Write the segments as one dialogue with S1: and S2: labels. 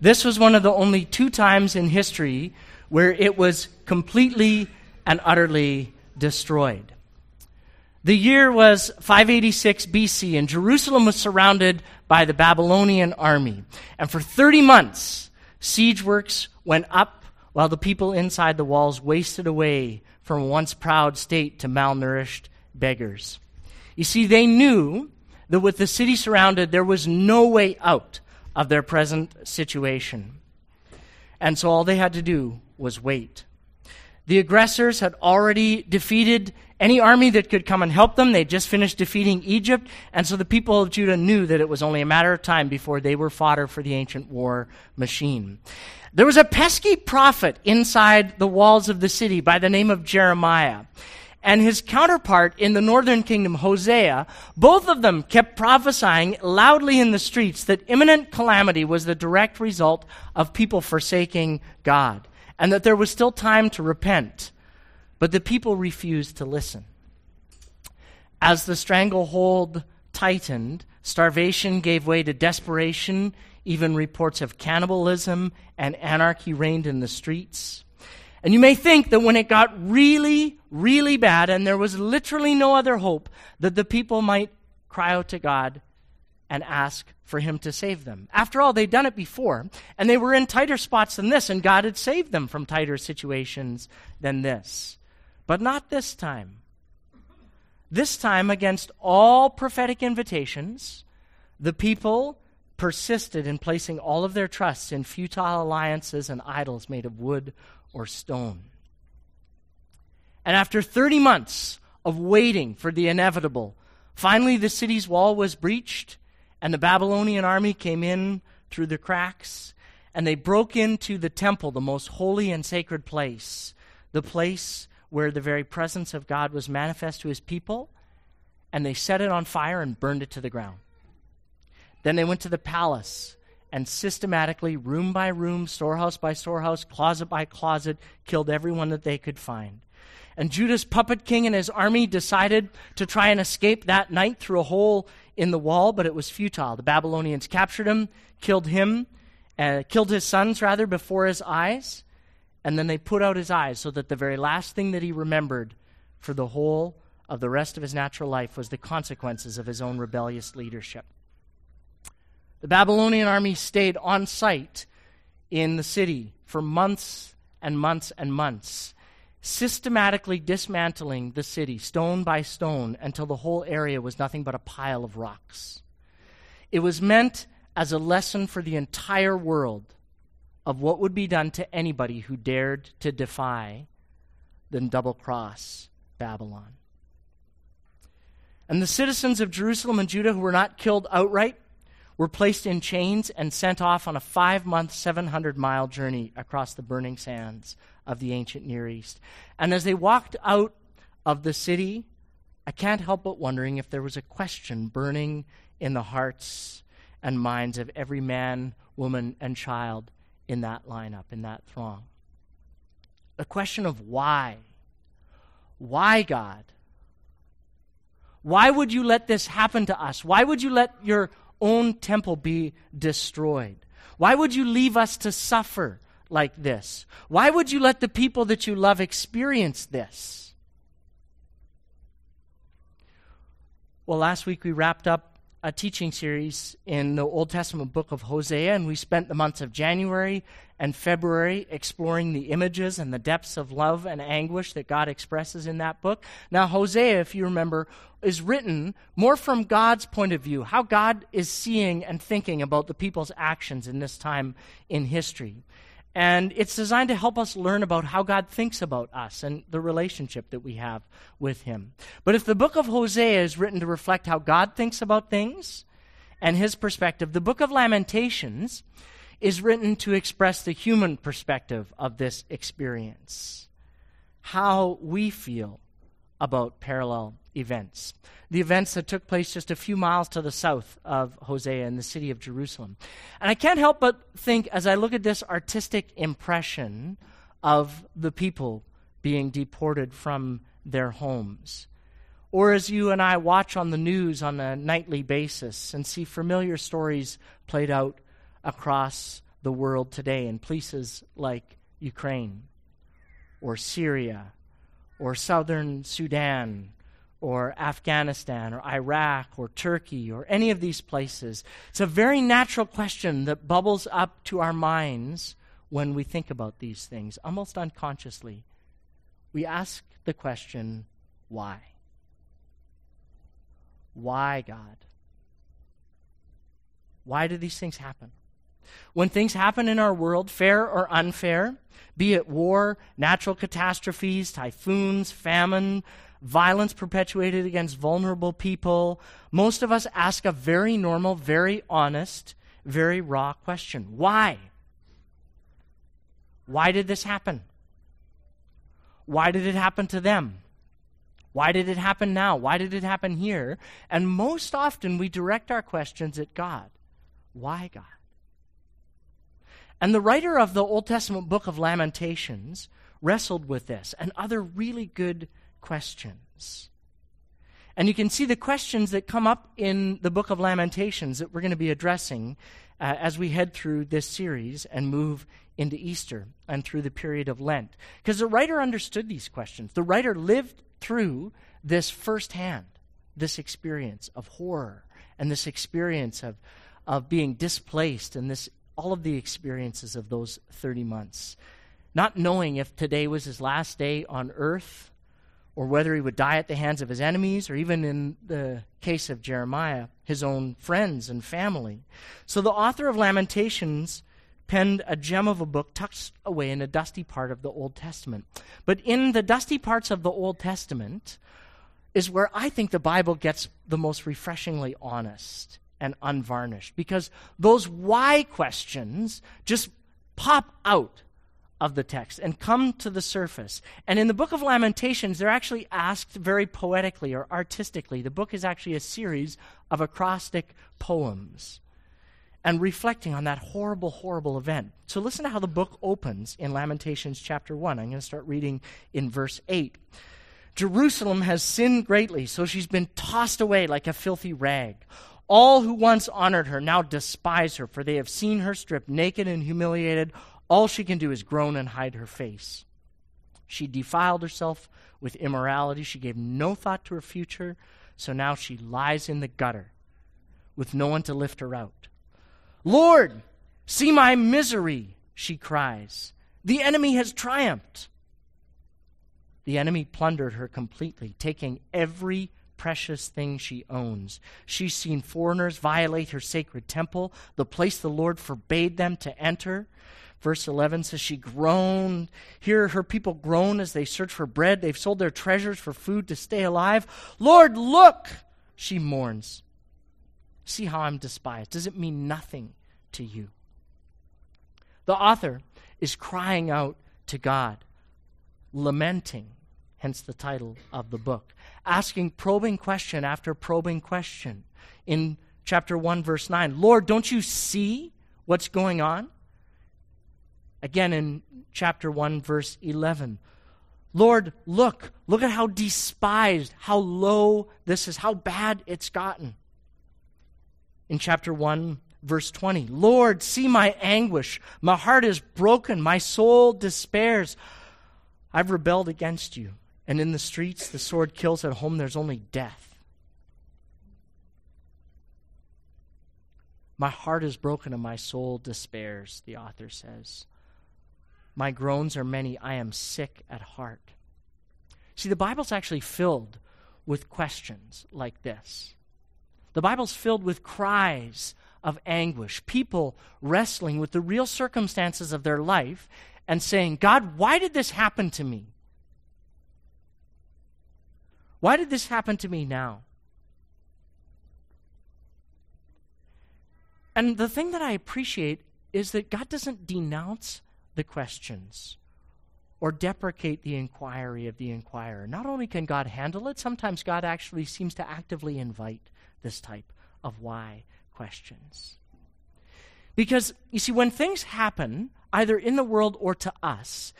S1: This was one of the only two times in history where it was completely and utterly destroyed. The year was 586 BC, and Jerusalem was surrounded by the Babylonian army. And for 30 months, siege works went up while the people inside the walls wasted away from a once proud state to malnourished beggars. You see, they knew that with the city surrounded, there was no way out of their present situation. And so all they had to do was wait. The aggressors had already defeated any army that could come and help them. They'd just finished defeating Egypt. And so the people of Judah knew that it was only a matter of time before they were fodder for the ancient war machine. There was a pesky prophet inside the walls of the city by the name of Jeremiah and his counterpart in the northern kingdom, Hosea, both of them kept prophesying loudly in the streets that imminent calamity was the direct result of people forsaking God, and that there was still time to repent. But the people refused to listen. As the stranglehold tightened, starvation gave way to desperation, even reports of cannibalism and anarchy reigned in the streets. And you may think that when it got really, really bad and there was literally no other hope, that the people might cry out to God and ask for Him to save them. After all, they'd done it before, and they were in tighter spots than this, and God had saved them from tighter situations than this. But not this time. This time, against all prophetic invitations, the people persisted in placing all of their trusts in futile alliances and idols made of wood or stone. And after 30 months of waiting for the inevitable, finally the city's wall was breached, and the Babylonian army came in through the cracks, and they broke into the temple, the most holy and sacred place, the place where the very presence of God was manifest to his people, and they set it on fire and burned it to the ground. Then they went to the palace and systematically, room by room, storehouse by storehouse, closet by closet, killed everyone that they could find. And Judah's puppet king and his army decided to try and escape that night through a hole in the wall, but it was futile. The Babylonians captured him, killed him, uh, killed his sons, rather, before his eyes, and then they put out his eyes so that the very last thing that he remembered for the whole of the rest of his natural life was the consequences of his own rebellious leadership. The Babylonian army stayed on site in the city for months and months and months, systematically dismantling the city stone by stone until the whole area was nothing but a pile of rocks. It was meant as a lesson for the entire world of what would be done to anybody who dared to defy the double cross Babylon. And the citizens of Jerusalem and Judah who were not killed outright were placed in chains and sent off on a five month, 700 mile journey across the burning sands of the ancient Near East. And as they walked out of the city, I can't help but wondering if there was a question burning in the hearts and minds of every man, woman, and child in that lineup, in that throng. A question of why. Why, God? Why would you let this happen to us? Why would you let your own temple be destroyed? Why would you leave us to suffer like this? Why would you let the people that you love experience this? Well, last week we wrapped up a teaching series in the Old Testament book of Hosea, and we spent the months of January and February exploring the images and the depths of love and anguish that God expresses in that book. Now, Hosea, if you remember, is written more from God's point of view, how God is seeing and thinking about the people's actions in this time in history. And it's designed to help us learn about how God thinks about us and the relationship that we have with Him. But if the book of Hosea is written to reflect how God thinks about things and His perspective, the book of Lamentations is written to express the human perspective of this experience, how we feel about parallel events. The events that took place just a few miles to the south of Hosea in the city of Jerusalem. And I can't help but think, as I look at this artistic impression of the people being deported from their homes, or as you and I watch on the news on a nightly basis and see familiar stories played out across the world today in places like Ukraine or Syria or southern Sudan or Afghanistan or Iraq or Turkey or any of these places. It's a very natural question that bubbles up to our minds when we think about these things, almost unconsciously. We ask the question, why? Why, God? Why do these things happen? When things happen in our world, fair or unfair, be it war, natural catastrophes, typhoons, famine, violence perpetuated against vulnerable people, most of us ask a very normal, very honest, very raw question Why? Why did this happen? Why did it happen to them? Why did it happen now? Why did it happen here? And most often we direct our questions at God. Why God? And the writer of the Old Testament book of Lamentations wrestled with this and other really good questions. And you can see the questions that come up in the book of Lamentations that we're going to be addressing uh, as we head through this series and move into Easter and through the period of Lent. Because the writer understood these questions. The writer lived through this firsthand, this experience of horror and this experience of, of being displaced and this all of the experiences of those 30 months. Not knowing if today was his last day on earth or whether he would die at the hands of his enemies or even in the case of Jeremiah, his own friends and family. So the author of Lamentations penned a gem of a book tucked away in a dusty part of the Old Testament. But in the dusty parts of the Old Testament is where I think the Bible gets the most refreshingly honest and unvarnished because those why questions just pop out of the text and come to the surface. And in the book of Lamentations, they're actually asked very poetically or artistically. The book is actually a series of acrostic poems and reflecting on that horrible, horrible event. So listen to how the book opens in Lamentations chapter 1. I'm going to start reading in verse 8. Jerusalem has sinned greatly, so she's been tossed away like a filthy rag. All who once honored her now despise her, for they have seen her stripped naked and humiliated. All she can do is groan and hide her face. She defiled herself with immorality. She gave no thought to her future, so now she lies in the gutter with no one to lift her out. Lord, see my misery, she cries. The enemy has triumphed. The enemy plundered her completely, taking every precious thing she owns. She's seen foreigners violate her sacred temple, the place the Lord forbade them to enter. Verse 11 says, She groaned. Here, her people groan as they search for bread. They've sold their treasures for food to stay alive. Lord, look, she mourns. See how I'm despised. Does it mean nothing to you? The author is crying out to God, lamenting hence the title of the book, asking probing question after probing question. In chapter 1, verse 9, Lord, don't you see what's going on? Again in chapter 1, verse 11, Lord, look, look at how despised, how low this is, how bad it's gotten. In chapter 1, verse 20, Lord, see my anguish. My heart is broken. My soul despairs. I've rebelled against you. And in the streets, the sword kills. At home, there's only death. My heart is broken and my soul despairs, the author says. My groans are many. I am sick at heart. See, the Bible's actually filled with questions like this. The Bible's filled with cries of anguish, people wrestling with the real circumstances of their life and saying, God, why did this happen to me? Why did this happen to me now? And the thing that I appreciate is that God doesn't denounce the questions or deprecate the inquiry of the inquirer. Not only can God handle it, sometimes God actually seems to actively invite this type of why questions. Because, you see, when things happen, either in the world or to us,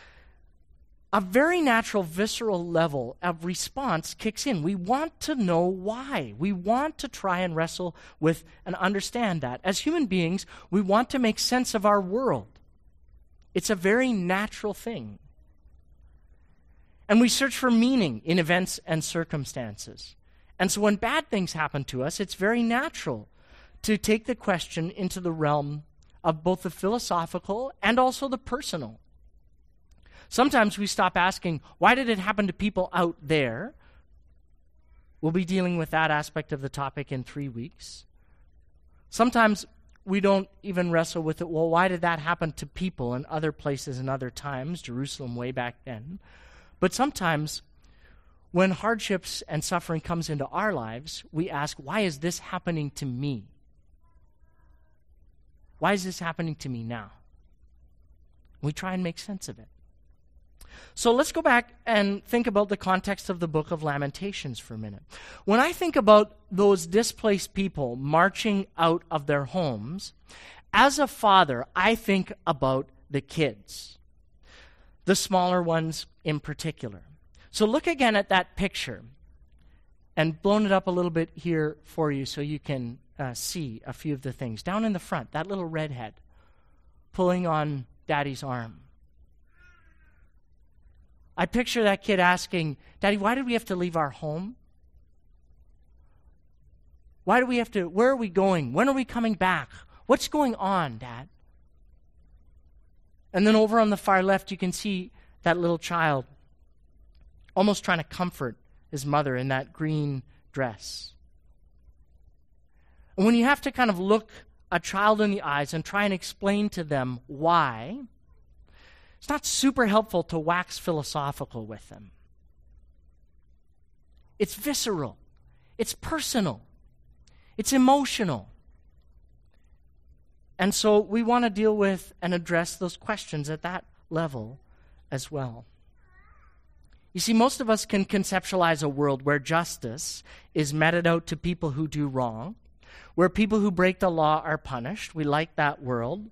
S1: a very natural, visceral level of response kicks in. We want to know why. We want to try and wrestle with and understand that. As human beings, we want to make sense of our world. It's a very natural thing. And we search for meaning in events and circumstances. And so when bad things happen to us, it's very natural to take the question into the realm of both the philosophical and also the personal. Sometimes we stop asking, why did it happen to people out there? We'll be dealing with that aspect of the topic in three weeks. Sometimes we don't even wrestle with it. Well, why did that happen to people in other places and other times, Jerusalem way back then? But sometimes when hardships and suffering comes into our lives, we ask, why is this happening to me? Why is this happening to me now? We try and make sense of it. So let's go back and think about the context of the book of Lamentations for a minute. When I think about those displaced people marching out of their homes, as a father, I think about the kids, the smaller ones in particular. So look again at that picture and blown it up a little bit here for you so you can uh, see a few of the things. Down in the front, that little redhead pulling on daddy's arm. I picture that kid asking, Daddy, why did we have to leave our home? Why do we have to, where are we going? When are we coming back? What's going on, Dad? And then over on the far left, you can see that little child almost trying to comfort his mother in that green dress. And when you have to kind of look a child in the eyes and try and explain to them why, it's not super helpful to wax philosophical with them. It's visceral, it's personal, it's emotional. And so we want to deal with and address those questions at that level as well. You see, most of us can conceptualize a world where justice is meted out to people who do wrong, where people who break the law are punished. We like that world.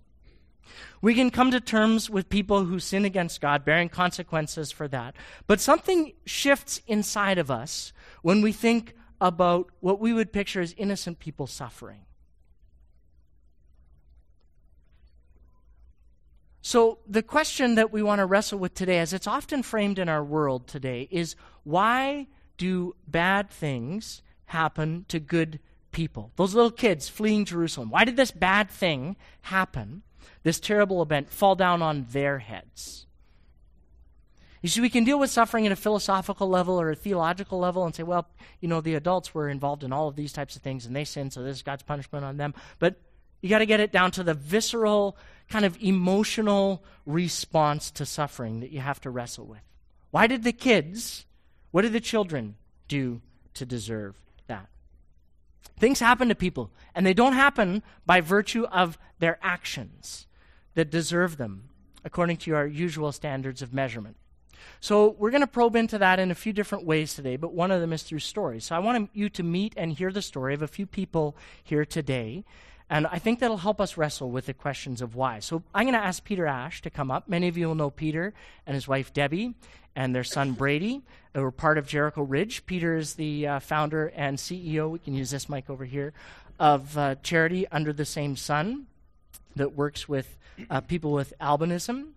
S1: We can come to terms with people who sin against God, bearing consequences for that. But something shifts inside of us when we think about what we would picture as innocent people suffering. So, the question that we want to wrestle with today, as it's often framed in our world today, is why do bad things happen to good people? Those little kids fleeing Jerusalem. Why did this bad thing happen? This terrible event fall down on their heads. You see, we can deal with suffering at a philosophical level or a theological level and say, well, you know, the adults were involved in all of these types of things and they sinned, so this is God's punishment on them. But you got to get it down to the visceral, kind of emotional response to suffering that you have to wrestle with. Why did the kids, what did the children do to deserve? Things happen to people, and they don't happen by virtue of their actions that deserve them according to our usual standards of measurement. So, we're going to probe into that in a few different ways today, but one of them is through stories. So, I want you to meet and hear the story of a few people here today, and I think that'll help us wrestle with the questions of why. So, I'm going to ask Peter Ash to come up. Many of you will know Peter and his wife Debbie and their son Brady. They were part of Jericho Ridge. Peter is the uh, founder and CEO, we can use this mic over here, of uh, Charity Under the Same Sun that works with uh, people with albinism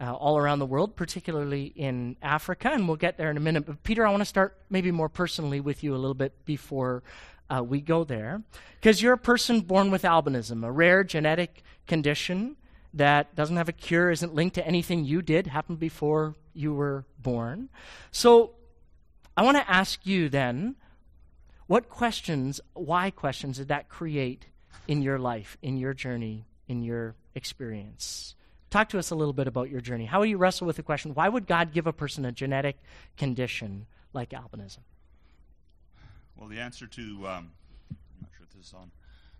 S1: uh, all around the world, particularly in Africa, and we'll get there in a minute. But Peter, I want to start maybe more personally with you a little bit before uh, we go there, because you're a person born with albinism, a rare genetic condition that doesn't have a cure, isn't linked to anything you did, happened before you were born. So I want to ask you then, what questions, why questions did that create in your life, in your journey, in your experience. Talk to us a little bit about your journey. How will you wrestle with the question why would God give a person a genetic condition like albinism?
S2: Well, the answer to, um, I'm not sure if this is on,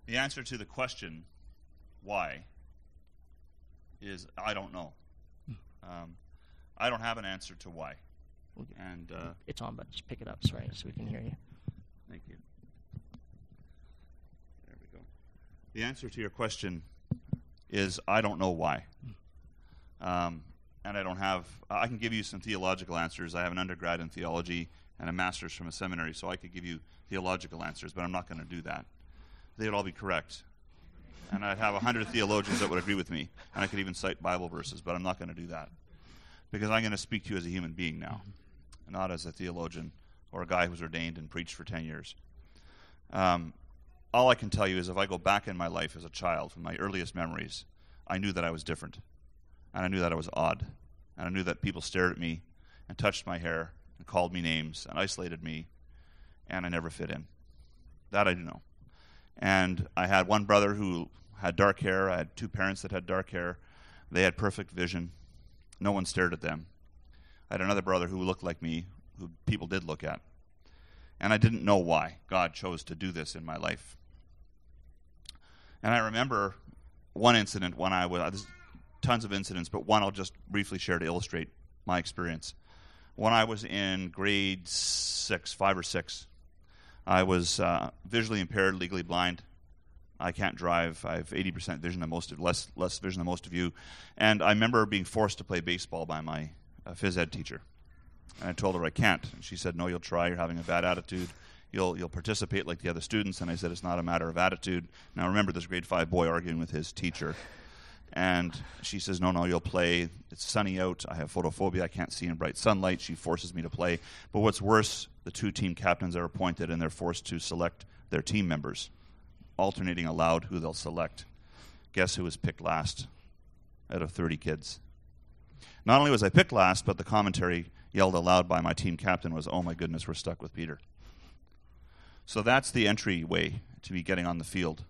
S2: the answer to the question why is I don't know. Um, I don't have an answer to why.
S1: And uh, it's on, but just pick it up, sorry, so we can hear you.
S2: Thank you. There we go. The answer to your question is I don't know why. Um, and I don't have. I can give you some theological answers. I have an undergrad in theology and a master's from a seminary, so I could give you theological answers, but I'm not going to do that. They would all be correct. And I'd have a hundred theologians that would agree with me, and I could even cite Bible verses, but I'm not going to do that. Because I'm going to speak to you as a human being now, not as a theologian or a guy who's ordained and preached for 10 years. Um, all I can tell you is if I go back in my life as a child, from my earliest memories, I knew that I was different. And I knew that I was odd. And I knew that people stared at me and touched my hair and called me names and isolated me, and I never fit in. That I do know. And I had one brother who had dark hair. I had two parents that had dark hair. They had perfect vision. No one stared at them. I had another brother who looked like me, who people did look at. And I didn't know why God chose to do this in my life. And I remember one incident when I was, uh, there's tons of incidents, but one I'll just briefly share to illustrate my experience. When I was in grade six, five or six, I was uh, visually impaired, legally blind. I can't drive. I have 80% vision than most of, less less vision than most of you. And I remember being forced to play baseball by my uh, phys ed teacher. And I told her I can't. And she said, "No, you'll try. You're having a bad attitude. You'll you'll participate like the other students." And I said, "It's not a matter of attitude." Now remember this grade 5 boy arguing with his teacher. And she says, No, no, you'll play. It's sunny out. I have photophobia. I can't see in bright sunlight. She forces me to play. But what's worse, the two team captains are appointed and they're forced to select their team members, alternating aloud who they'll select. Guess who was picked last out of 30 kids? Not only was I picked last, but the commentary yelled aloud by my team captain was, Oh my goodness, we're stuck with Peter. So that's the entryway to be getting on the field.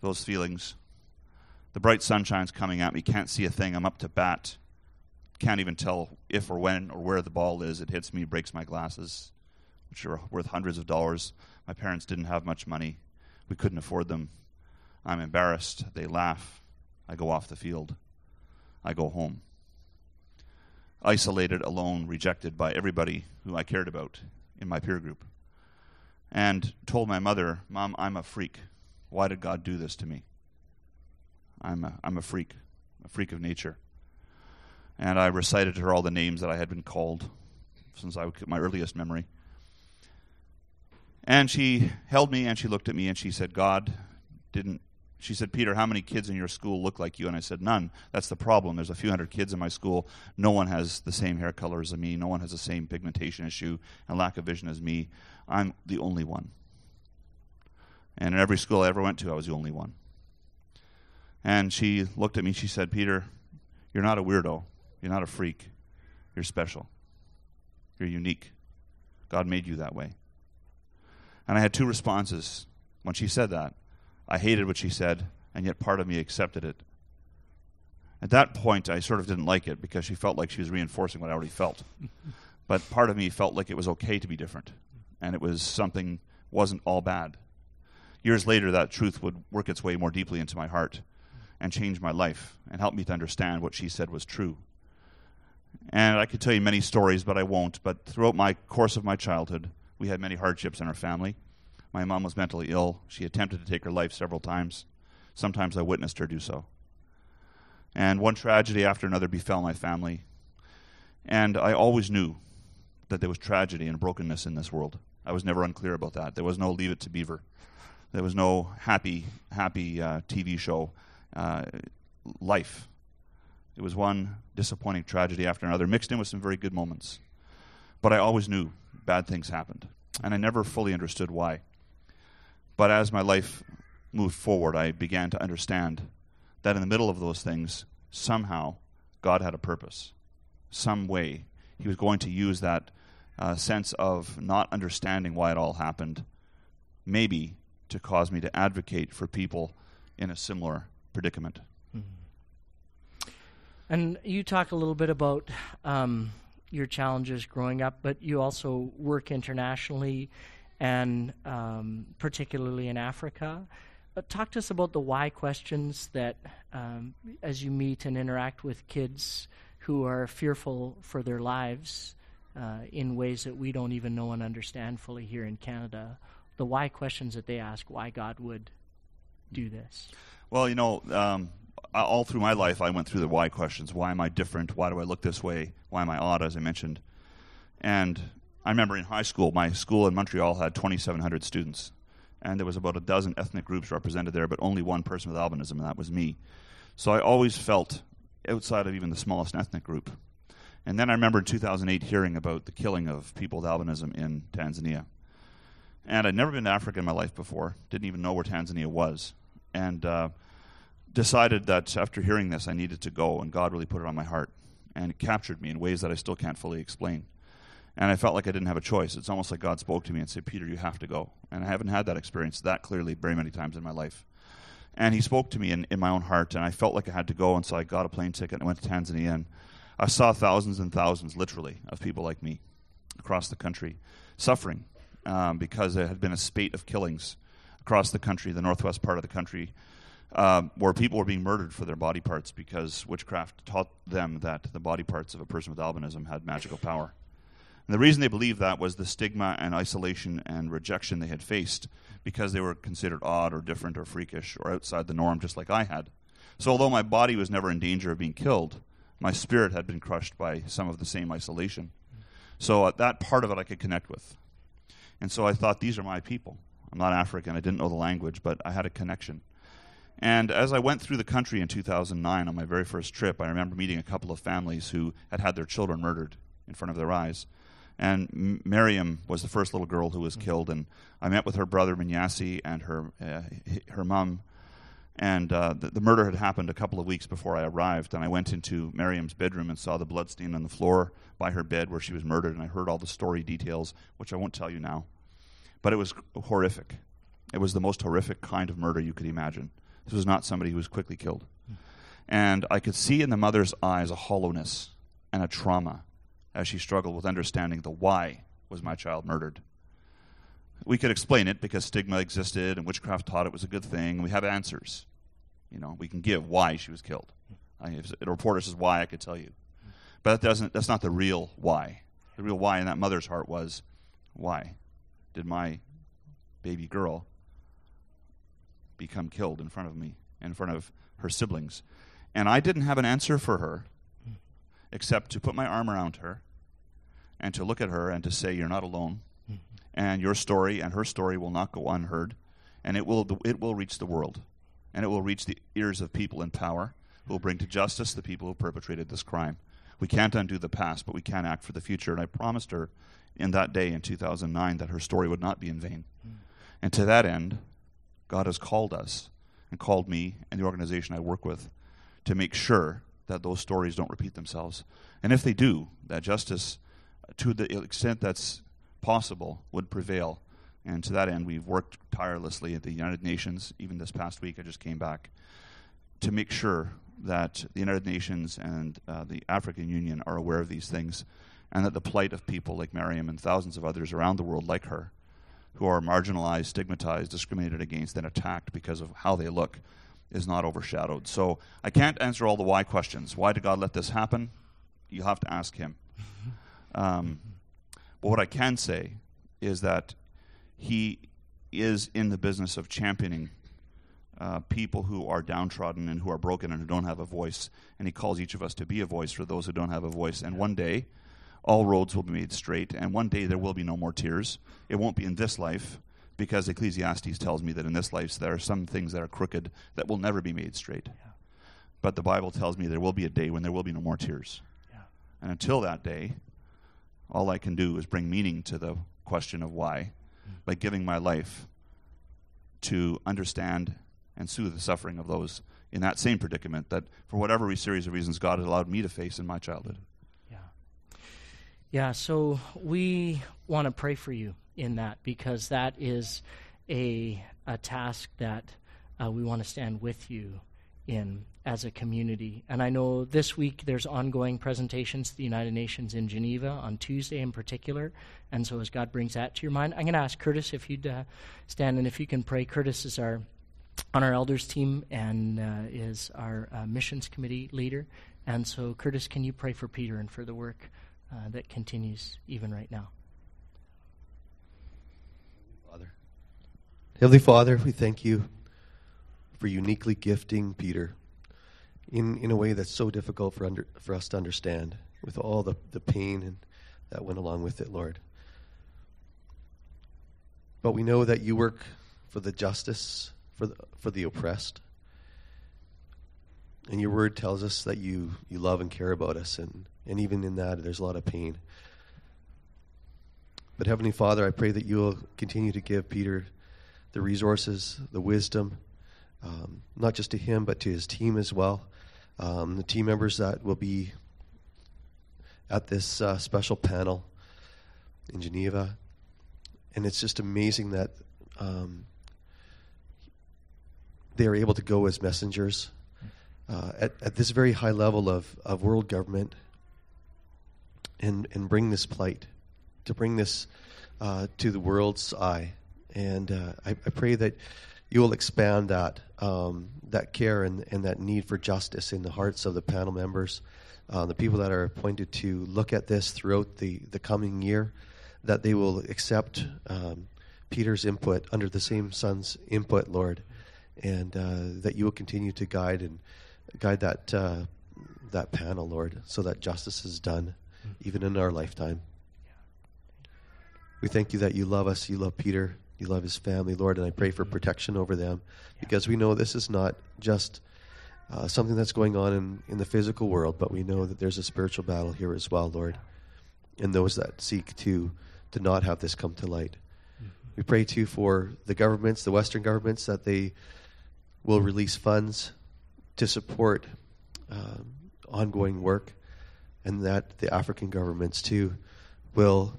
S2: Those feelings, the bright sunshine's coming at me, can't see a thing, I'm up to bat. Can't even tell if or when or where the ball is. It hits me, breaks my glasses, which are worth hundreds of dollars. My parents didn't have much money. We couldn't afford them. I'm embarrassed. They laugh. I go off the field. I go home. Isolated, alone, rejected by everybody who I cared about in my peer group. And told my mother, Mom, I'm a freak. Why did God do this to me? I'm a, I'm a freak, a freak of nature. And I recited to her all the names that I had been called since I, my earliest memory. And she held me and she looked at me and she said, God didn't. She said, Peter, how many kids in your school look like you? And I said, None. That's the problem. There's a few hundred kids in my school. No one has the same hair color as me. No one has the same pigmentation issue and lack of vision as me. I'm the only one. And in every school I ever went to, I was the only one. And she looked at me. She said, Peter, you're not a weirdo. You're not a freak. You're special. You're unique. God made you that way. And I had two responses when she said that. I hated what she said, and yet part of me accepted it. At that point, I sort of didn't like it because she felt like she was reinforcing what I already felt. but part of me felt like it was okay to be different, and it was something wasn't all bad. Years later, that truth would work its way more deeply into my heart and change my life and help me to understand what she said was true. And I could tell you many stories, but I won't. But throughout my course of my childhood, we had many hardships in our family. My mom was mentally ill. She attempted to take her life several times. Sometimes I witnessed her do so. And one tragedy after another befell my family. And I always knew that there was tragedy and brokenness in this world. I was never unclear about that. There was no Leave It to Beaver. There was no happy, happy uh, TV show uh, life. It was one disappointing tragedy after another, mixed in with some very good moments. But I always knew bad things happened, and I never fully understood why. But as my life moved forward, I began to understand that in the middle of those things, somehow God had a purpose. Some way He was going to use that uh, sense of not understanding why it all happened, maybe to cause me to advocate for people in a similar predicament. Mm-hmm.
S1: And you talk a little bit about um, your challenges growing up, but you also work internationally and um, particularly in Africa. But talk to us about the why questions that, um, as you meet and interact with kids who are fearful for their lives uh, in ways that we don't even know and understand fully here in Canada, the why questions that they ask, why God would do this.
S2: Well, you know, um, all through my life, I went through the why questions. Why am I different? Why do I look this way? Why am I odd, as I mentioned? And I remember in high school, my school in Montreal had 2,700 students. And there was about a dozen ethnic groups represented there, but only one person with albinism, and that was me. So I always felt outside of even the smallest ethnic group. And then I remember in 2008 hearing about the killing of people with albinism in Tanzania. And I'd never been to Africa in my life before, didn't even know where Tanzania was. And uh, decided that after hearing this, I needed to go, and God really put it on my heart. And it captured me in ways that I still can't fully explain. And I felt like I didn't have a choice. It's almost like God spoke to me and said, Peter, you have to go. And I haven't had that experience that clearly very many times in my life. And he spoke to me in, in my own heart, and I felt like I had to go. And so I got a plane ticket and went to Tanzania. And I saw thousands and thousands, literally, of people like me across the country suffering um, because there had been a spate of killings across the country, the northwest part of the country, um, where people were being murdered for their body parts because witchcraft taught them that the body parts of a person with albinism had magical power. And the reason they believed that was the stigma and isolation and rejection they had faced because they were considered odd or different or freakish or outside the norm, just like I had. So, although my body was never in danger of being killed, my spirit had been crushed by some of the same isolation. So, uh, that part of it I could connect with. And so I thought, these are my people. I'm not African, I didn't know the language, but I had a connection. And as I went through the country in 2009 on my very first trip, I remember meeting a couple of families who had had their children murdered in front of their eyes. And M- Miriam was the first little girl who was mm-hmm. killed, and I met with her brother Minyasi and her uh, her mom. And uh, the, the, murder had happened a couple of weeks before I arrived, and I went into Miriam's bedroom and saw the blood stain on the floor by her bed where she was murdered, and I heard all the story details, which I won't tell you now. But it was horrific. It was the most horrific kind of murder you could imagine. This was not somebody who was quickly killed. And I could see in the mother's eyes a hollowness and a trauma as she struggled with understanding the why was my child murdered. We could explain it because stigma existed and witchcraft taught it was a good thing. We have answers. You know, we can give why she was killed. I, if a reporter says why, I could tell you. But that doesn't, that's not the real why. The real why in that mother's heart was why did my baby girl become killed in front of me, in front of her siblings. And I didn't have an answer for her except to put my arm around her and to look at her and to say, You're not alone. And your story and her story will not go unheard. And it will, it will reach the world. And it will reach the ears of people in power who will bring to justice the people who perpetrated this crime. We can't undo the past, but we can act for the future. And I promised her in that day in 2009 that her story would not be in vain. And to that end, God has called us and called me and the organization I work with to make sure that those stories don't repeat themselves. And if they do, that justice, to the extent that's possible, would prevail. And to that end, we've worked tirelessly at the United Nations. Even this past week, I just came back to make sure that the United Nations and uh, the African Union are aware of these things and that the plight of people like Miriam and thousands of others around the world like her who are marginalized, stigmatized, discriminated against, and attacked because of how they look is not overshadowed. So I can't answer all the why questions. Why did God let this happen? You'll have to ask Him. Um, but what I can say is that He is in the business of championing uh, people who are downtrodden and who are broken and who don't have a voice. And He calls each of us to be a voice for those who don't have a voice. And one day, all roads will be made straight, and one day there will be no more tears. It won't be in this life, because Ecclesiastes tells me that in this life there are some things that are crooked that will never be made straight. Yeah. But the Bible tells me there will be a day when there will be no more tears. Yeah. And until that day, all I can do is bring meaning to the question of why mm. by giving my life to understand and soothe the suffering of those in that same predicament that, for whatever series of reasons, God has allowed me to face in my childhood.
S1: Yeah, so we want to pray for you in that because that is a, a task that uh, we want to stand with you in as a community. And I know this week there's ongoing presentations to the United Nations in Geneva on Tuesday in particular. And so as God brings that to your mind, I'm going to ask Curtis if you'd uh, stand and if you can pray. Curtis is our on our elders team and uh, is our uh, missions committee leader. And so, Curtis, can you pray for Peter and for the work uh, that continues even right now.
S3: Father. Heavenly Father, we thank you for uniquely gifting Peter in, in a way that's so difficult for, under, for us to understand, with all the, the pain and, that went along with it, Lord. But we know that you work for the justice, for the, for the oppressed. And your word tells us that you, you love and care about us, and, and even in that, there's a lot of pain. But Heavenly Father, I pray that you will continue to give Peter the resources, the wisdom, um, not just to him, but to his team as well. Um, the team members that will be at this uh, special panel in Geneva. And it's just amazing that um, they are able to go as messengers uh, at, at this very high level of, of world government and, and bring this plight, to bring this uh, to the world's eye. And uh, I, I, pray that you will expand that, um, that care and, and that need for justice in the hearts of the panel members, uh, the people that are appointed to look at this throughout the, the coming year, that they will accept um, Peter's input Under the Same Sun's input, Lord, and uh, that you will continue to guide and guide that uh, that panel, Lord, so that justice is done, even in our lifetime. We thank you that you love us, you love Peter, you love his family, Lord, and I pray for protection over them because we know this is not just uh, something that's going on in, in the physical world, but we know that there's a spiritual battle here as well, Lord, and those that seek to to not have this come to light. Mm-hmm. We pray too for the governments, the Western governments, that they will release funds to support um, ongoing work, and that the African governments too will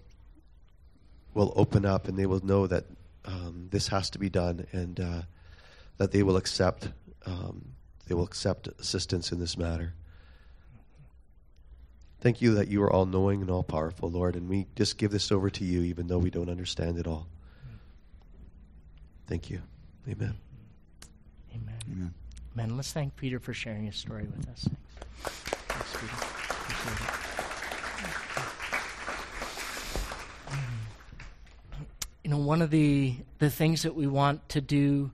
S3: will open up and they will know that um, this has to be done, and uh, that they will accept um, they will accept assistance in this matter. Thank you that you are all knowing and all powerful, Lord, and we just give this over to you, even though we don't understand it all. Thank you. Amen.
S1: Amen. Amen. Amen. Let's thank Peter for sharing his story with us. Thanks, Peter. You know, one of the, the things that we want to do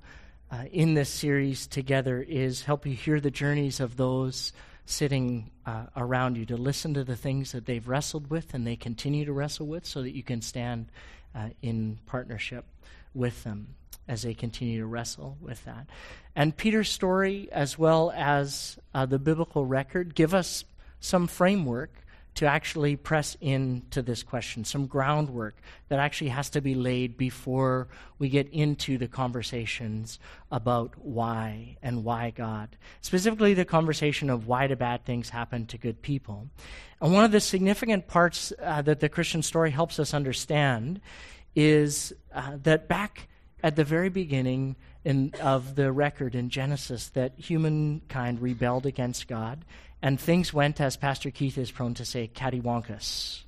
S1: uh, in this series together is help you hear the journeys of those sitting uh, around you, to listen to the things that they've wrestled with and they continue to wrestle with so that you can stand uh, in partnership with them as they continue to wrestle with that. And Peter's story, as well as uh, the biblical record, give us some framework to actually press into this question, some groundwork that actually has to be laid before we get into the conversations about why and why God. Specifically, the conversation of why do bad things happen to good people. And one of the significant parts uh, that the Christian story helps us understand is uh, that back at the very beginning in, of the record in Genesis that humankind rebelled against God, and things went, as Pastor Keith is prone to say, cattywampus.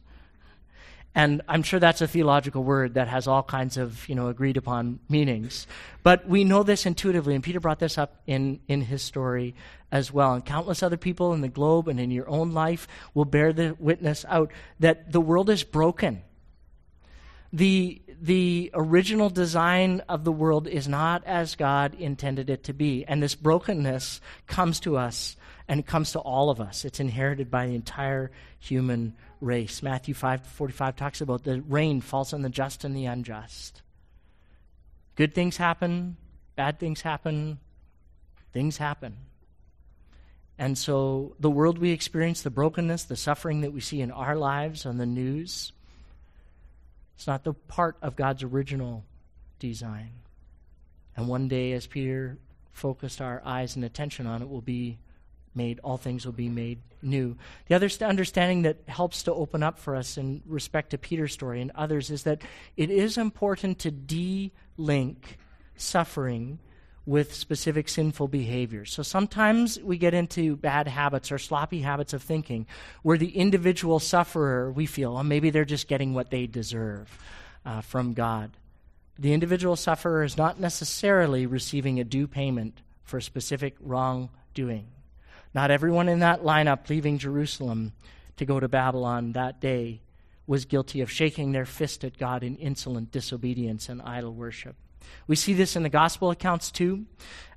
S1: And I'm sure that's a theological word that has all kinds of, you know, agreed upon meanings. But we know this intuitively, and Peter brought this up in, in his story as well. And countless other people in the globe and in your own life will bear the witness out that the world is broken. The the original design of the world is not as God intended it to be. And this brokenness comes to us and it comes to all of us. It's inherited by the entire human race. Matthew 5 45 talks about the rain falls on the just and the unjust. Good things happen, bad things happen, things happen. And so the world we experience, the brokenness, the suffering that we see in our lives on the news, it's not the part of God's original design. And one day, as Peter focused our eyes and attention on it, will be made, all things will be made new. The other understanding that helps to open up for us in respect to Peter's story and others is that it is important to de link suffering with specific sinful behaviors. So sometimes we get into bad habits or sloppy habits of thinking where the individual sufferer, we feel, oh, maybe they're just getting what they deserve uh, from God. The individual sufferer is not necessarily receiving a due payment for specific wrongdoing. Not everyone in that lineup leaving Jerusalem to go to Babylon that day was guilty of shaking their fist at God in insolent disobedience and idol worship. We see this in the gospel accounts too.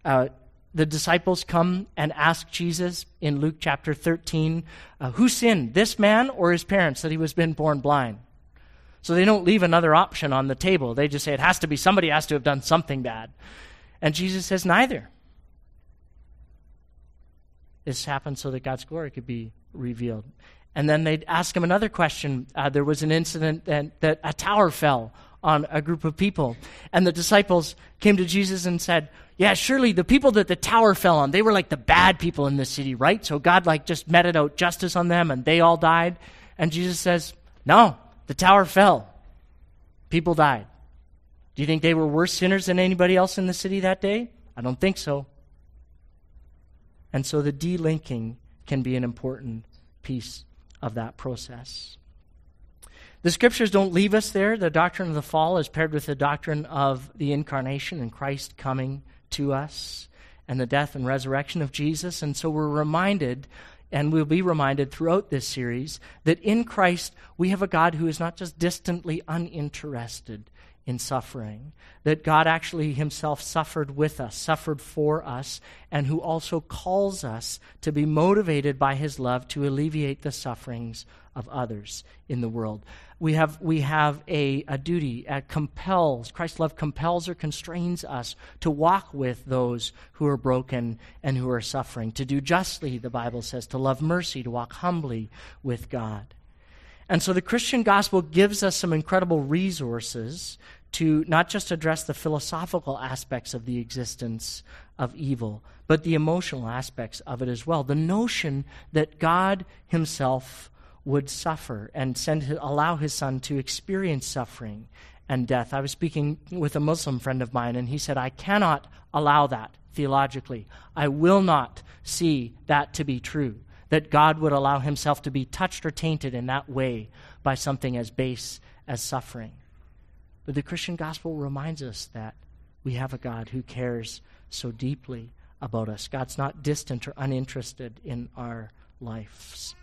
S1: Uh, the disciples come and ask Jesus in Luke chapter 13, uh, who sinned, this man or his parents, that he was been born blind? So they don't leave another option on the table. They just say it has to be somebody has to have done something bad. And Jesus says, neither. This happened so that God's glory could be revealed. And then they'd ask him another question. Uh, there was an incident that, that a tower fell on a group of people. And the disciples came to Jesus and said, Yeah, surely the people that the tower fell on, they were like the bad people in the city, right? So God like just meted out justice on them and they all died. And Jesus says, No, the tower fell. People died. Do you think they were worse sinners than anybody else in the city that day? I don't think so. And so the delinking can be an important piece of that process. The scriptures don't leave us there. The doctrine of the fall is paired with the doctrine of the incarnation and Christ coming to us and the death and resurrection of Jesus. And so we're reminded, and we'll be reminded throughout this series, that in Christ we have a God who is not just distantly uninterested in suffering, that God actually himself suffered with us, suffered for us, and who also calls us to be motivated by his love to alleviate the sufferings of others in the world. We have, we have a, a duty, uh, compels, Christ's love compels or constrains us to walk with those who are broken and who are suffering, to do justly, the Bible says, to love mercy, to walk humbly with God. And so the Christian gospel gives us some incredible resources to not just address the philosophical aspects of the existence of evil, but the emotional aspects of it as well. The notion that God Himself would suffer and send, allow His Son to experience suffering and death. I was speaking with a Muslim friend of mine, and he said, I cannot allow that theologically. I will not see that to be true that God would allow himself to be touched or tainted in that way by something as base as suffering. But the Christian gospel reminds us that we have a God who cares so deeply about us. God's not distant or uninterested in our lives.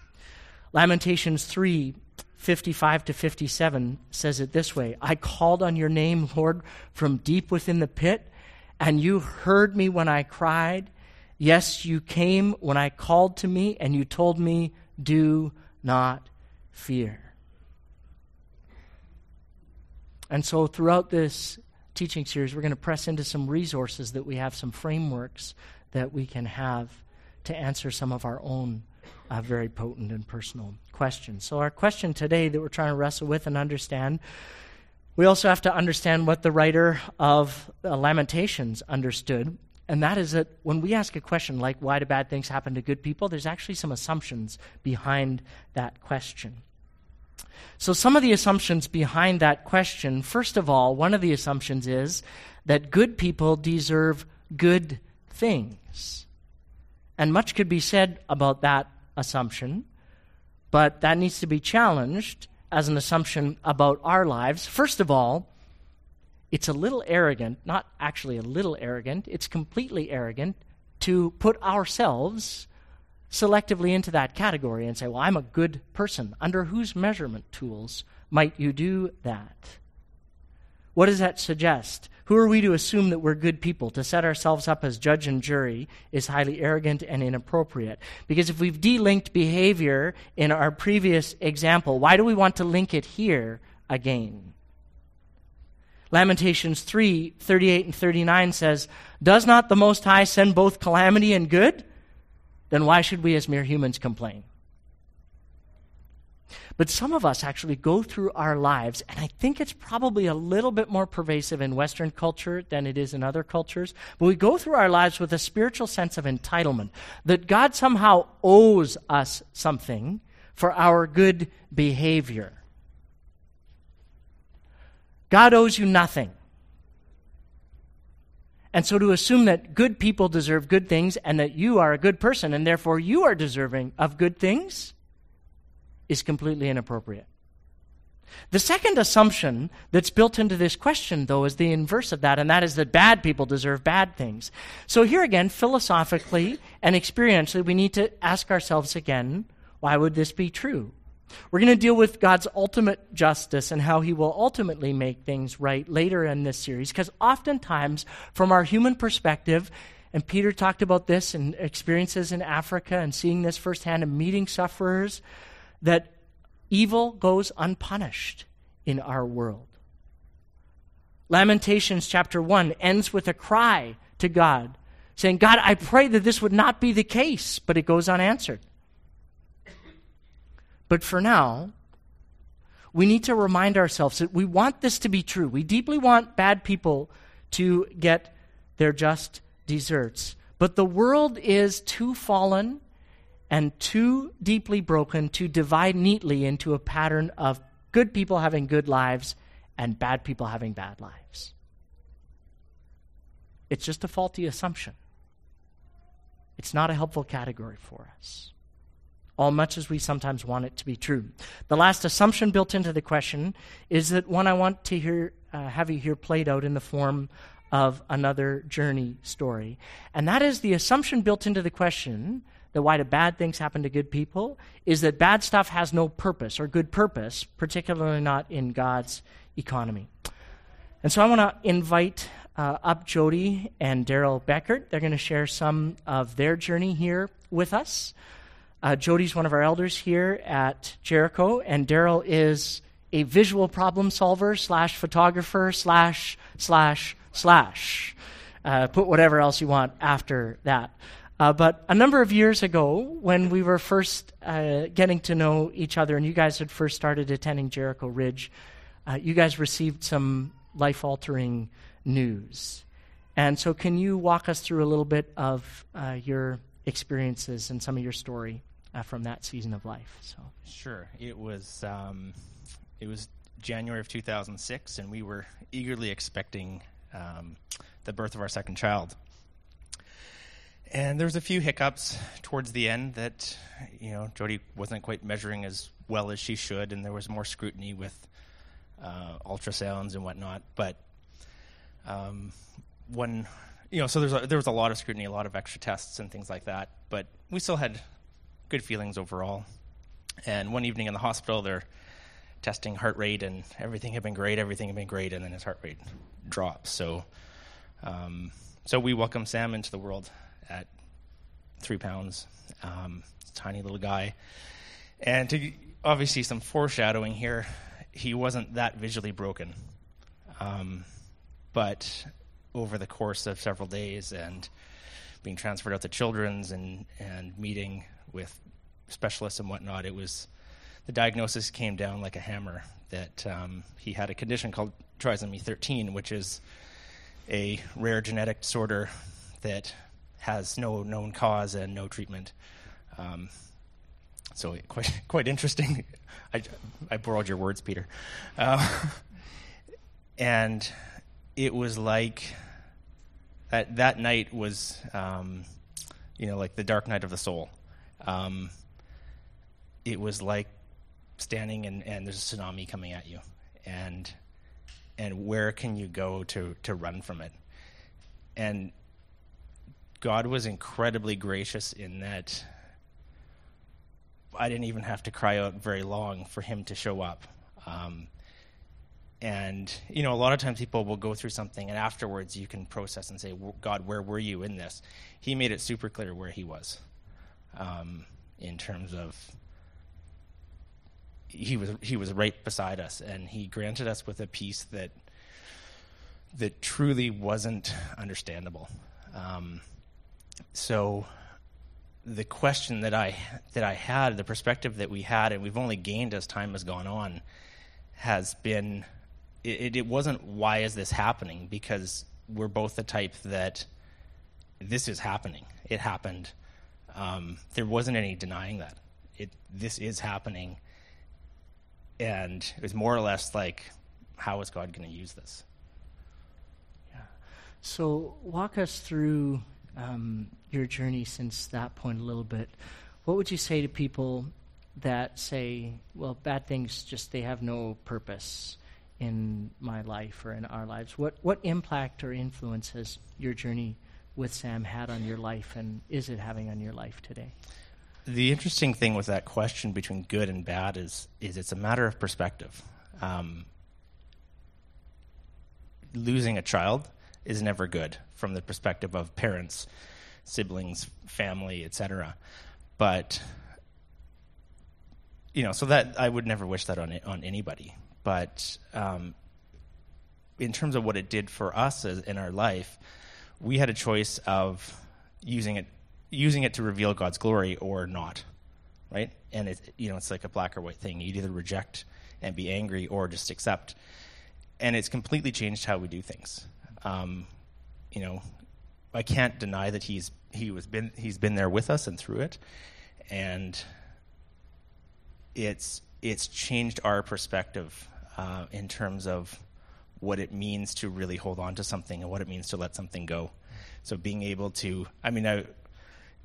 S1: Lamentations 3 55 to 57 says it this way I called on your name, Lord, from deep within the pit, and you heard me when I cried. Yes, you came when I called to me, and you told me, Do not fear. And so, throughout this teaching series, we're going to press into some resources that we have, some frameworks that we can have to answer some of our own uh, very potent and personal questions. So, our question today that we're trying to wrestle with and understand we also have to understand what the writer of uh, Lamentations understood and that is that when we ask a question like, why do bad things happen to good people, there's actually some assumptions behind that question. So, some of the assumptions behind that question, first of all, one of the assumptions is that good people deserve good things. And much could be said about that assumption, but that needs to be challenged as an assumption about our lives. First of all, it's a little arrogant, not actually a little arrogant, it's completely arrogant to put ourselves selectively into that category and say, well, I'm a good person. Under whose measurement tools might you do that? What does that suggest? Who are we to assume that we're good people? To set ourselves up as judge and jury is highly arrogant and inappropriate. Because if we've delinked behavior in our previous example, why do we want to link it here again? Lamentations 3 38 and 39 says, Does not the Most High send both calamity and good? Then why should we as mere humans complain? But some of us actually go through our lives, and I think it's probably a little bit more pervasive in Western culture than it is in other cultures. But we go through our lives with a spiritual sense of entitlement that God somehow owes us something for our good behavior. God owes you nothing. And so to assume that good people deserve good things and that you are a good person and therefore you are deserving of good things is completely inappropriate. The second assumption that's built into this question, though, is the inverse of that, and that is that bad people deserve bad things. So, here again, philosophically and experientially, we need to ask ourselves again why would this be true? We're going to deal with God's ultimate justice and how he will ultimately make things right later in this series, because oftentimes, from our human perspective, And Peter talked about this and experiences in Africa and seeing this firsthand and meeting sufferers that evil goes unpunished in our world. Lamentations chapter 1 ends with a cry to God, saying, God, I pray that this would not be the case, but it goes unanswered. But for now, we need to remind ourselves that we want this to be true. We deeply want bad people to get their just deserts. But the world is too fallen and too deeply broken to divide neatly into a pattern of good people having good lives and bad people having bad lives. It's just a faulty assumption. It's not a helpful category for us, all much as we sometimes want it to be true. The last assumption built into the question is that one I want to hear, uh, have you hear played out in the form of another journey story. And that is the assumption built into the question that why do bad things happen to good people is that bad stuff has no purpose or good purpose, particularly not in God's economy. And so I want to invite uh, up Jody and Daryl Beckert. They're going to share some of their journey here with us. Uh, Jody's one of our elders here at Jericho, and Daryl is a visual problem solver slash photographer slash slash slash. Uh, put whatever else you want after that. Uh, but a number of years ago, when we were first uh, getting to know each other and you guys had first started attending Jericho Ridge, uh, you guys received some life altering news. And so, can you walk us through a little bit of uh, your experiences and some of your story uh, from that season of life? So,
S4: sure. It was um, it was January of 2006, and we were eagerly expecting um, the birth of our second child. And there was a few hiccups towards the end that, you know, Jody wasn't quite measuring as well as she should, and there was more scrutiny with uh, ultrasounds and whatnot. But um, one, you know, so there's a, there was a lot of scrutiny, a lot of extra tests and things like that. But we still had good feelings overall. And one evening in the hospital, they're testing heart rate, and everything had been great, everything had been great, and then his heart rate drops. So, um, so we welcome Sam into the world at three pounds, um, tiny little guy. And to obviously some foreshadowing here, he wasn't that visually broken. Um, but over the course of several days and being transferred out to children's and, and meeting with specialists and whatnot, it was the diagnosis came down like a hammer that um, he had a condition called trisomy 13, which is a rare genetic disorder that has no known cause and no treatment. Um, so quite quite interesting. I, I borrowed your words, Peter. Uh, and it was like that that night was um, you know like the dark night of the soul. Um, it was like standing and, and there's a tsunami coming at you, and and where can you go to to run from it? And God was incredibly gracious in that I didn't even have to cry out very long for Him to show up. Um, and you know, a lot of times people will go through something, and afterwards you can process and say, "God, where were you in this?" He made it super clear where He was, um, in terms of He was He was right beside us, and He granted us with a peace that that truly wasn't understandable. Um, so the question that I that I had, the perspective that we had, and we've only gained as time has gone on, has been it, it wasn't why is this happening because we're both the type that this is happening. It happened. Um, there wasn't any denying that. It this is happening, and it was more or less like, how is God going to use this?
S1: Yeah. So walk us through um, your journey since that point a little bit. What would you say to people that say, well, bad things just they have no purpose in my life or in our lives? What what impact or influence has your journey with Sam had on your life, and is it having on your life today?
S4: The interesting thing with that question between good and bad is is it's a matter of perspective. Um, losing a child is never good from the perspective of parents, siblings, family, etc. But you know, so that I would never wish that on on anybody. But um, in terms of what it did for us as, in our life, we had a choice of using it using it to reveal God's glory or not, right? And it, you know, it's like a black or white thing. You'd either reject and be angry or just accept. And it's completely changed how we do things. Um, you know, I can't deny that he's he was been he's been there with us and through it, and it's it's changed our perspective uh, in terms of what it means to really hold on to something and what it means to let something go. So being able to, I mean, I,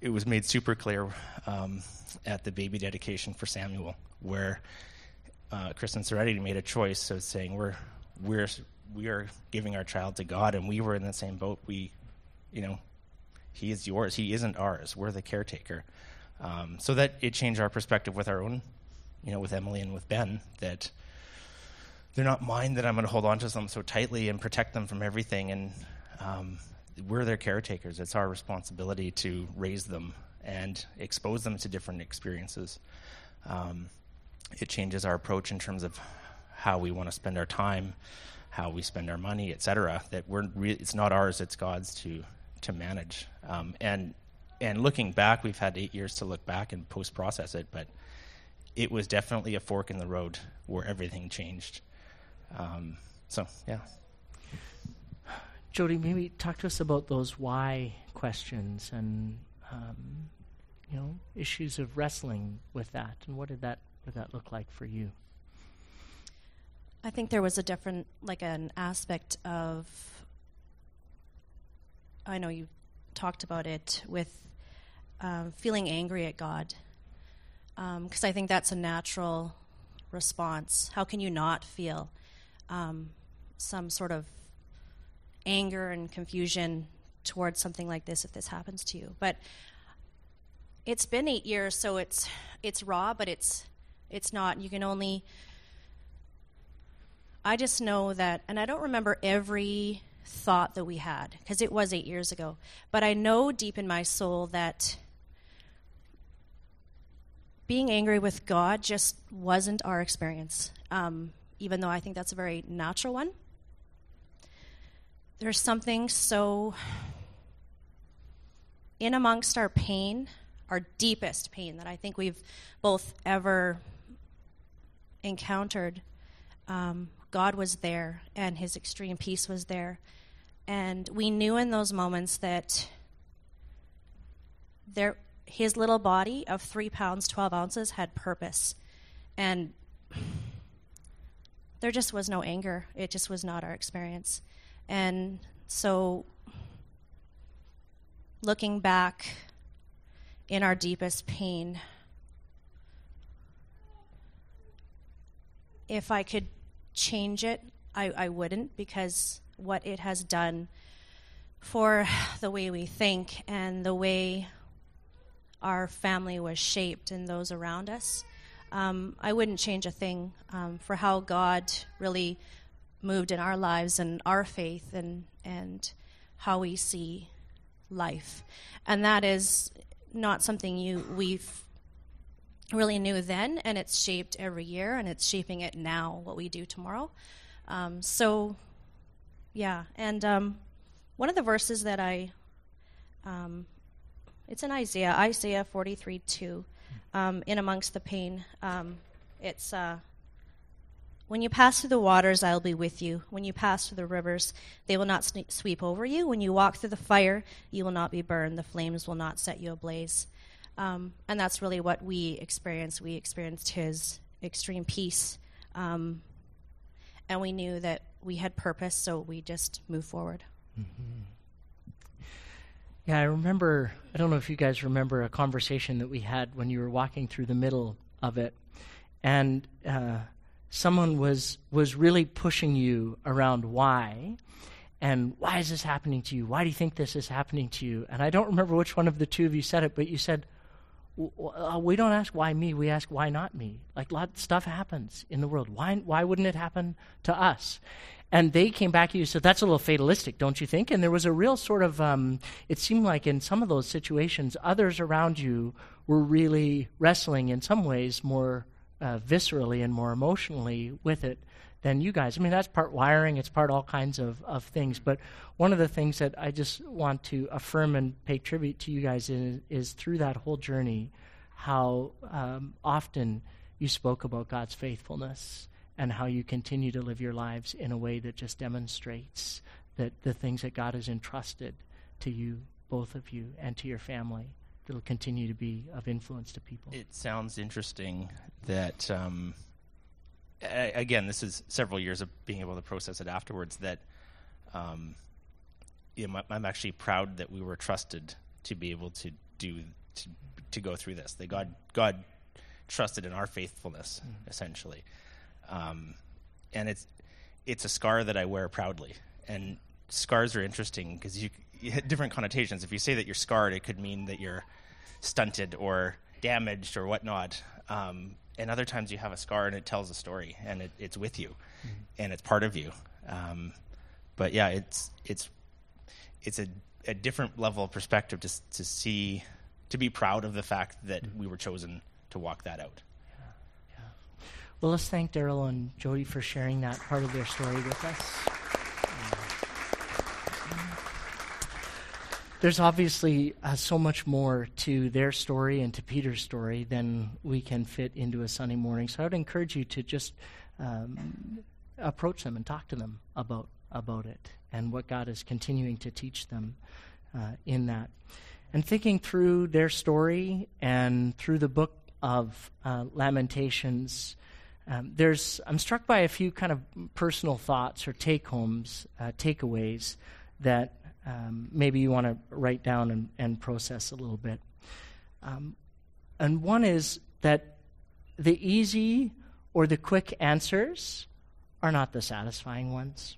S4: it was made super clear um, at the baby dedication for Samuel, where uh, Kristen Serenity made a choice of saying we're we're we are giving our child to God, and we were in the same boat. We, you know, he is yours. He isn't ours. We're the caretaker. Um, so that it changed our perspective with our own, you know, with Emily and with Ben that they're not mine that I'm going to hold on to them so tightly and protect them from everything. And um, we're their caretakers. It's our responsibility to raise them and expose them to different experiences. Um, it changes our approach in terms of how we want to spend our time, how we spend our money, etc. That we're re- it's not ours; it's God's to to manage. Um, and and looking back, we've had eight years to look back and post process it, but it was definitely a fork in the road where everything changed. Um, so yeah.
S1: Jody, maybe talk to us about those why questions and um, you know issues of wrestling with that, and what did that what did that look like for you?
S5: I think there was a different, like an aspect of. I know you talked about it with um, feeling angry at God, because um, I think that's a natural response. How can you not feel um, some sort of anger and confusion towards something like this if this happens to you. But it's been eight years, so it's it's raw, but it's it's not. You can only. I just know that, and I don't remember every thought that we had because it was eight years ago. But I know deep in my soul that being angry with God just wasn't our experience, um, even though I think that's a very natural one. There's something so in amongst our pain, our deepest pain that I think we've both ever encountered. Um, God was there, and His extreme peace was there. And we knew in those moments that there, his little body of three pounds, 12 ounces had purpose. And there just was no anger. It just was not our experience. And so, looking back in our deepest pain, if I could change it, I, I wouldn't because what it has done for the way we think and the way our family was shaped and those around us, um, I wouldn't change a thing um, for how God really moved in our lives and our faith and and how we see life. And that is not something you we've really knew then, and it's shaped every year, and it's shaping it now. What we do tomorrow. Um, so, yeah, and um, one of the verses that I, um, it's in Isaiah, Isaiah forty three two, um, in amongst the pain. Um, it's uh, when you pass through the waters, I will be with you. When you pass through the rivers, they will not sweep over you. When you walk through the fire, you will not be burned. The flames will not set you ablaze. Um, and that's really what we experienced. We experienced His extreme peace. Um, and we knew that we had purpose, so we just moved forward.
S1: Mm-hmm. Yeah, I remember, I don't know if you guys remember a conversation that we had when you were walking through the middle of it. And, uh, someone was was really pushing you around why and why is this happening to you why do you think this is happening to you and i don't remember which one of the two of you said it but you said we don't ask why me, we ask why not me. Like a lot of stuff happens in the world. Why, why wouldn't it happen to us? And they came back to you, so that's a little fatalistic, don't you think? And there was a real sort of, um, it seemed like in some of those situations, others around you were really wrestling in some ways more uh, viscerally and more emotionally with it than you guys. I mean, that's part wiring, it's part all kinds of, of things. But one of the things that I just want to affirm and pay tribute to you guys is, is through that whole journey, how um, often you spoke about God's faithfulness and how you continue to live your lives in a way that just demonstrates that the things that God has entrusted to you, both of you, and to your family, that'll continue to be of influence to people.
S4: It sounds interesting that. Um, again, this is several years of being able to process it afterwards. That um, you know, I'm actually proud that we were trusted to be able to do to, to go through this. That God God trusted in our faithfulness, mm-hmm. essentially. Um, and it's it's a scar that I wear proudly. And scars are interesting because you, you different connotations. If you say that you're scarred, it could mean that you're stunted or damaged or whatnot. Um, and other times you have a scar and it tells a story and it, it's with you mm-hmm. and it's part of you. Um, but yeah, it's it's it's a, a different level of perspective to to see to be proud of the fact that mm-hmm. we were chosen to walk that out.
S1: Yeah, yeah. Well, let's thank Daryl and Jody for sharing that part of their story with us. There's obviously uh, so much more to their story and to Peter's story than we can fit into a Sunday morning. So I would encourage you to just um, approach them and talk to them about about it and what God is continuing to teach them uh, in that. And thinking through their story and through the book of uh, Lamentations. Um, there's, I'm struck by a few kind of personal thoughts or take homes, uh, takeaways that um, maybe you want to write down and, and, process a little bit. Um, and one is that the easy or the quick answers are not the satisfying ones.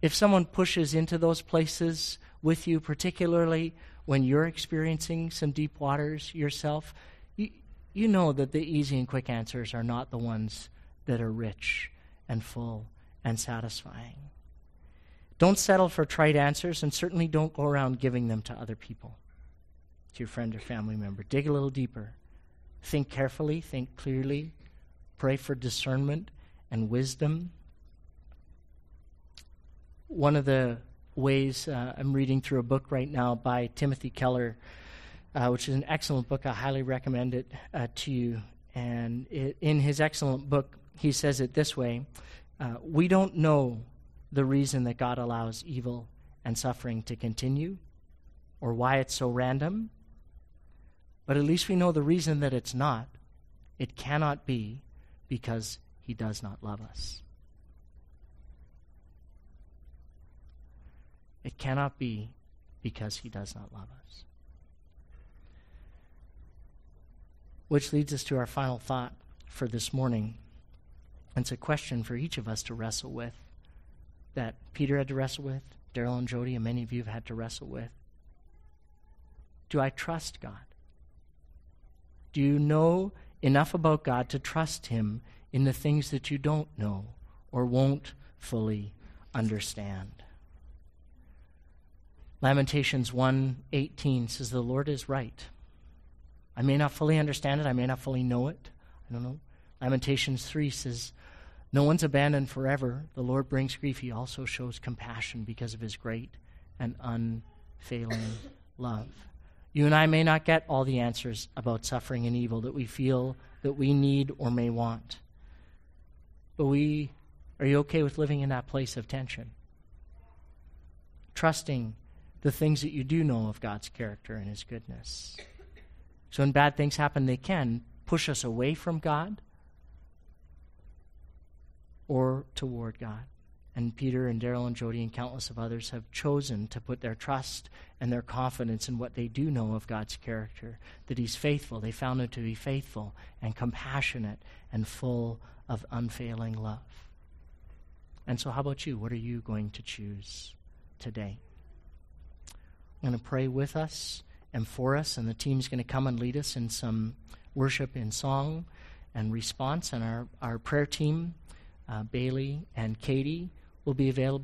S1: If someone pushes into those places with you, particularly when you're experiencing some deep waters yourself, you, you know that the easy and quick answers are not the ones that are rich and full and satisfying. Don't settle for trite answers, and certainly don't go around giving them to other people, to your friend or family member. Dig a little deeper. Think carefully, think clearly, pray for discernment and wisdom. One of the ways uh, I'm reading through a book right now by Timothy Keller, uh, which is an excellent book. I highly recommend it uh, to you. And it, in his excellent book, he says it this way uh, We don't know the reason that God allows evil and suffering to continue or why it's so random, but at least we know the reason that it's not. It cannot be because He does not love us. It cannot be because He does not love us. Which leads us to our final thought for this morning. It's a question for each of us to wrestle with that Peter had to wrestle with, Daryl and Jody, and many of you have had to wrestle with. Do I trust God? Do you know enough about God to trust Him in the things that you don't know or won't fully understand? Lamentations 1:18 says the Lord is right. I may not fully understand it, I may not fully know it. I don't know. Lamentations 3 says no one's abandoned forever. The Lord brings grief. He also shows compassion because of his great and unfailing love. You and I may not get all the answers about suffering and evil that we feel that we need or may want. But we are you okay with living in that place of tension? Trusting the things that you do know of God's character and his goodness. So when bad things happen, they can push us away from God or toward God. And Peter and Daryl and Jody and countless of others have chosen to put their trust and their confidence in what they do know of God's character, that He's faithful. They found Him to be faithful and compassionate and full of unfailing love. And so, how about you? What are you going to choose today? I'm going to pray with us and for us, and the team's going to come and lead us in some worship in song and response. And our, our prayer team, Uh, Bailey and Katie, will be available.